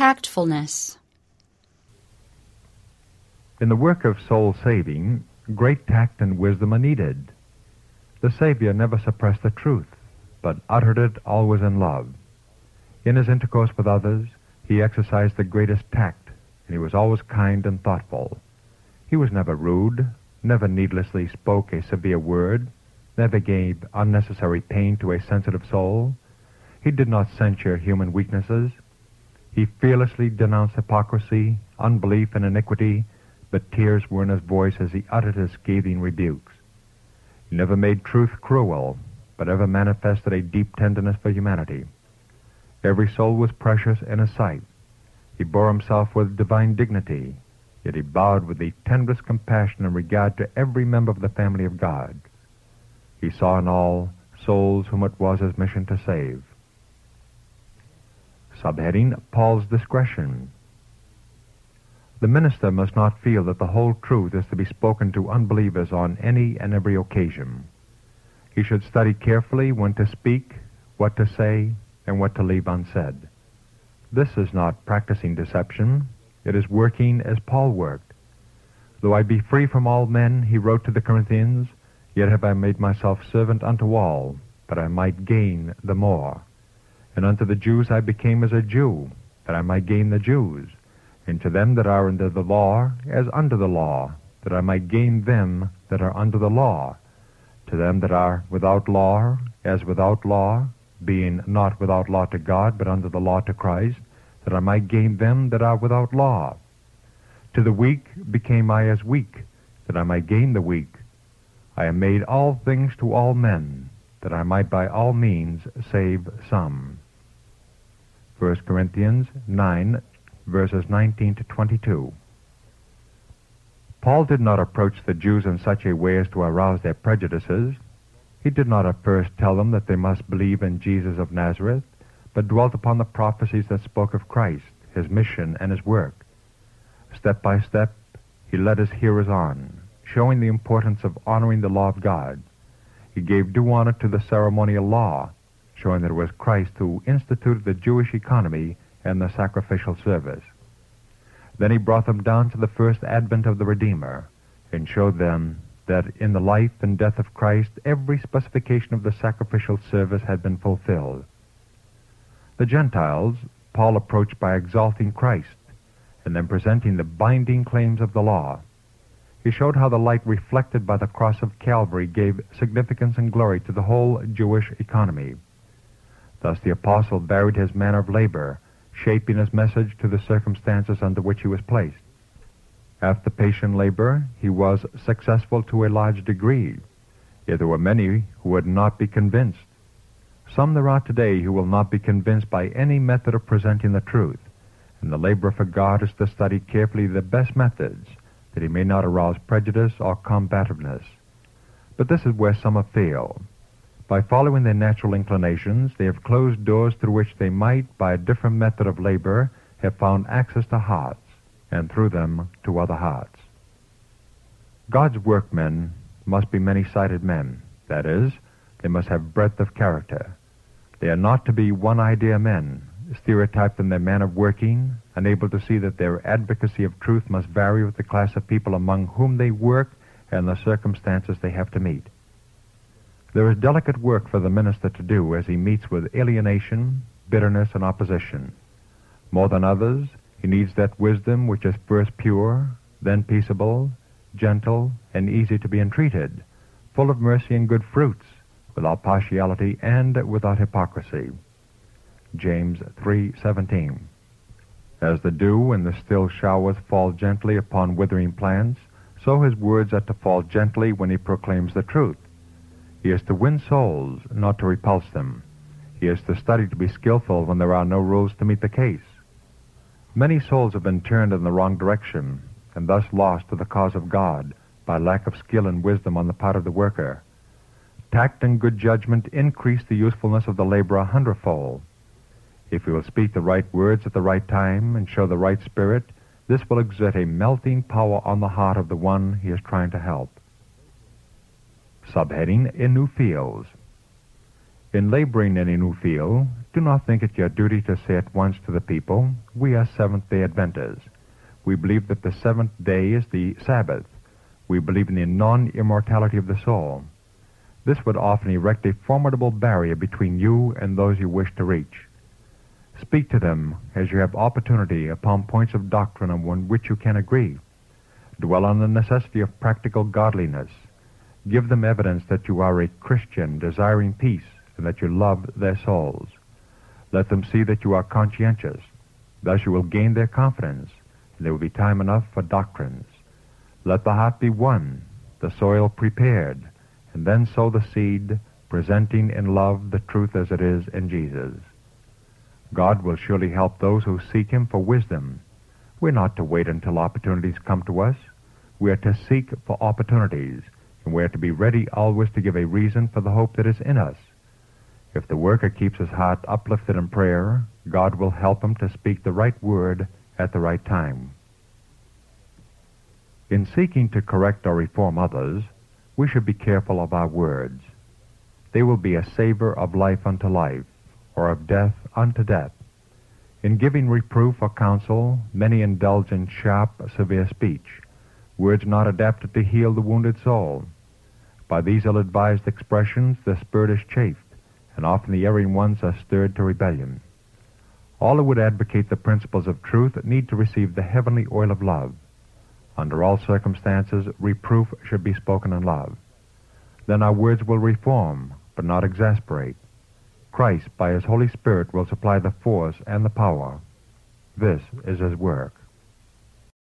Tactfulness. In the work of soul saving, great tact and wisdom are needed. The Savior never suppressed the truth, but uttered it always in love. In his intercourse with others, he exercised the greatest tact, and he was always kind and thoughtful. He was never rude, never needlessly spoke a severe word, never gave unnecessary pain to a sensitive soul. He did not censure human weaknesses. He fearlessly denounced hypocrisy, unbelief, and iniquity, but tears were in his voice as he uttered his scathing rebukes. He never made truth cruel, but ever manifested a deep tenderness for humanity. Every soul was precious in his sight. He bore himself with divine dignity, yet he bowed with the tenderest compassion and regard to every member of the family of God. He saw in all souls whom it was his mission to save. Subheading Paul's Discretion. The minister must not feel that the whole truth is to be spoken to unbelievers on any and every occasion. He should study carefully when to speak, what to say, and what to leave unsaid. This is not practicing deception. It is working as Paul worked. Though I be free from all men, he wrote to the Corinthians, yet have I made myself servant unto all, that I might gain the more. And unto the Jews I became as a Jew, that I might gain the Jews. And to them that are under the law, as under the law, that I might gain them that are under the law. To them that are without law, as without law, being not without law to God, but under the law to Christ, that I might gain them that are without law. To the weak became I as weak, that I might gain the weak. I am made all things to all men, that I might by all means save some. 1 Corinthians 9, verses 19 to 22. Paul did not approach the Jews in such a way as to arouse their prejudices. He did not at first tell them that they must believe in Jesus of Nazareth, but dwelt upon the prophecies that spoke of Christ, his mission, and his work. Step by step, he led his hearers on, showing the importance of honoring the law of God. He gave due honor to the ceremonial law, showing that it was Christ who instituted the Jewish economy and the sacrificial service. Then he brought them down to the first advent of the Redeemer, and showed them that in the life and death of Christ every specification of the sacrificial service had been fulfilled. The Gentiles Paul approached by exalting Christ and then presenting the binding claims of the law. He showed how the light reflected by the cross of Calvary gave significance and glory to the whole Jewish economy. Thus the apostle varied his manner of labor, shaping his message to the circumstances under which he was placed. After patient labor, he was successful to a large degree, yet there were many who would not be convinced. Some there are today who will not be convinced by any method of presenting the truth, and the labor for God is to study carefully the best methods, that he may not arouse prejudice or combativeness. But this is where some have failed. By following their natural inclinations, they have closed doors through which they might, by a different method of labor, have found access to hearts, and through them to other hearts. God's workmen must be many-sided men. That is, they must have breadth of character. They are not to be one-idea men, stereotyped in their manner of working, unable to see that their advocacy of truth must vary with the class of people among whom they work and the circumstances they have to meet. There is delicate work for the minister to do as he meets with alienation, bitterness, and opposition. More than others, he needs that wisdom which is first pure, then peaceable, gentle, and easy to be entreated, full of mercy and good fruits, without partiality and without hypocrisy. James 3:17. As the dew and the still showers fall gently upon withering plants, so his words are to fall gently when he proclaims the truth. He is to win souls, not to repulse them. He is to study to be skillful when there are no rules to meet the case. Many souls have been turned in the wrong direction and thus lost to the cause of God by lack of skill and wisdom on the part of the worker. Tact and good judgment increase the usefulness of the laborer a hundredfold. If he will speak the right words at the right time and show the right spirit, this will exert a melting power on the heart of the one he is trying to help. Subheading In New Fields. In laboring in a new field, do not think it your duty to say at once to the people, We are Seventh day Adventists. We believe that the seventh day is the Sabbath. We believe in the non immortality of the soul. This would often erect a formidable barrier between you and those you wish to reach. Speak to them as you have opportunity upon points of doctrine on which you can agree. Dwell on the necessity of practical godliness. Give them evidence that you are a Christian desiring peace and that you love their souls. Let them see that you are conscientious. Thus you will gain their confidence, and there will be time enough for doctrines. Let the heart be won, the soil prepared, and then sow the seed, presenting in love the truth as it is in Jesus. God will surely help those who seek Him for wisdom. We're not to wait until opportunities come to us. We are to seek for opportunities, and we are to be ready always to give a reason for the hope that is in us. If the worker keeps his heart uplifted in prayer, God will help him to speak the right word at the right time. In seeking to correct or reform others, we should be careful of our words. They will be a savor of life unto life, or of death unto death. In giving reproof or counsel, many indulge in sharp, severe speech, words not adapted to heal the wounded soul. By these ill-advised expressions, the spirit is chafed, and often the erring ones are stirred to rebellion. All who would advocate the principles of truth need to receive the heavenly oil of love. Under all circumstances, reproof should be spoken in love. Then our words will reform, but not exasperate. Christ, by His Holy Spirit, will supply the force and the power. This is His work.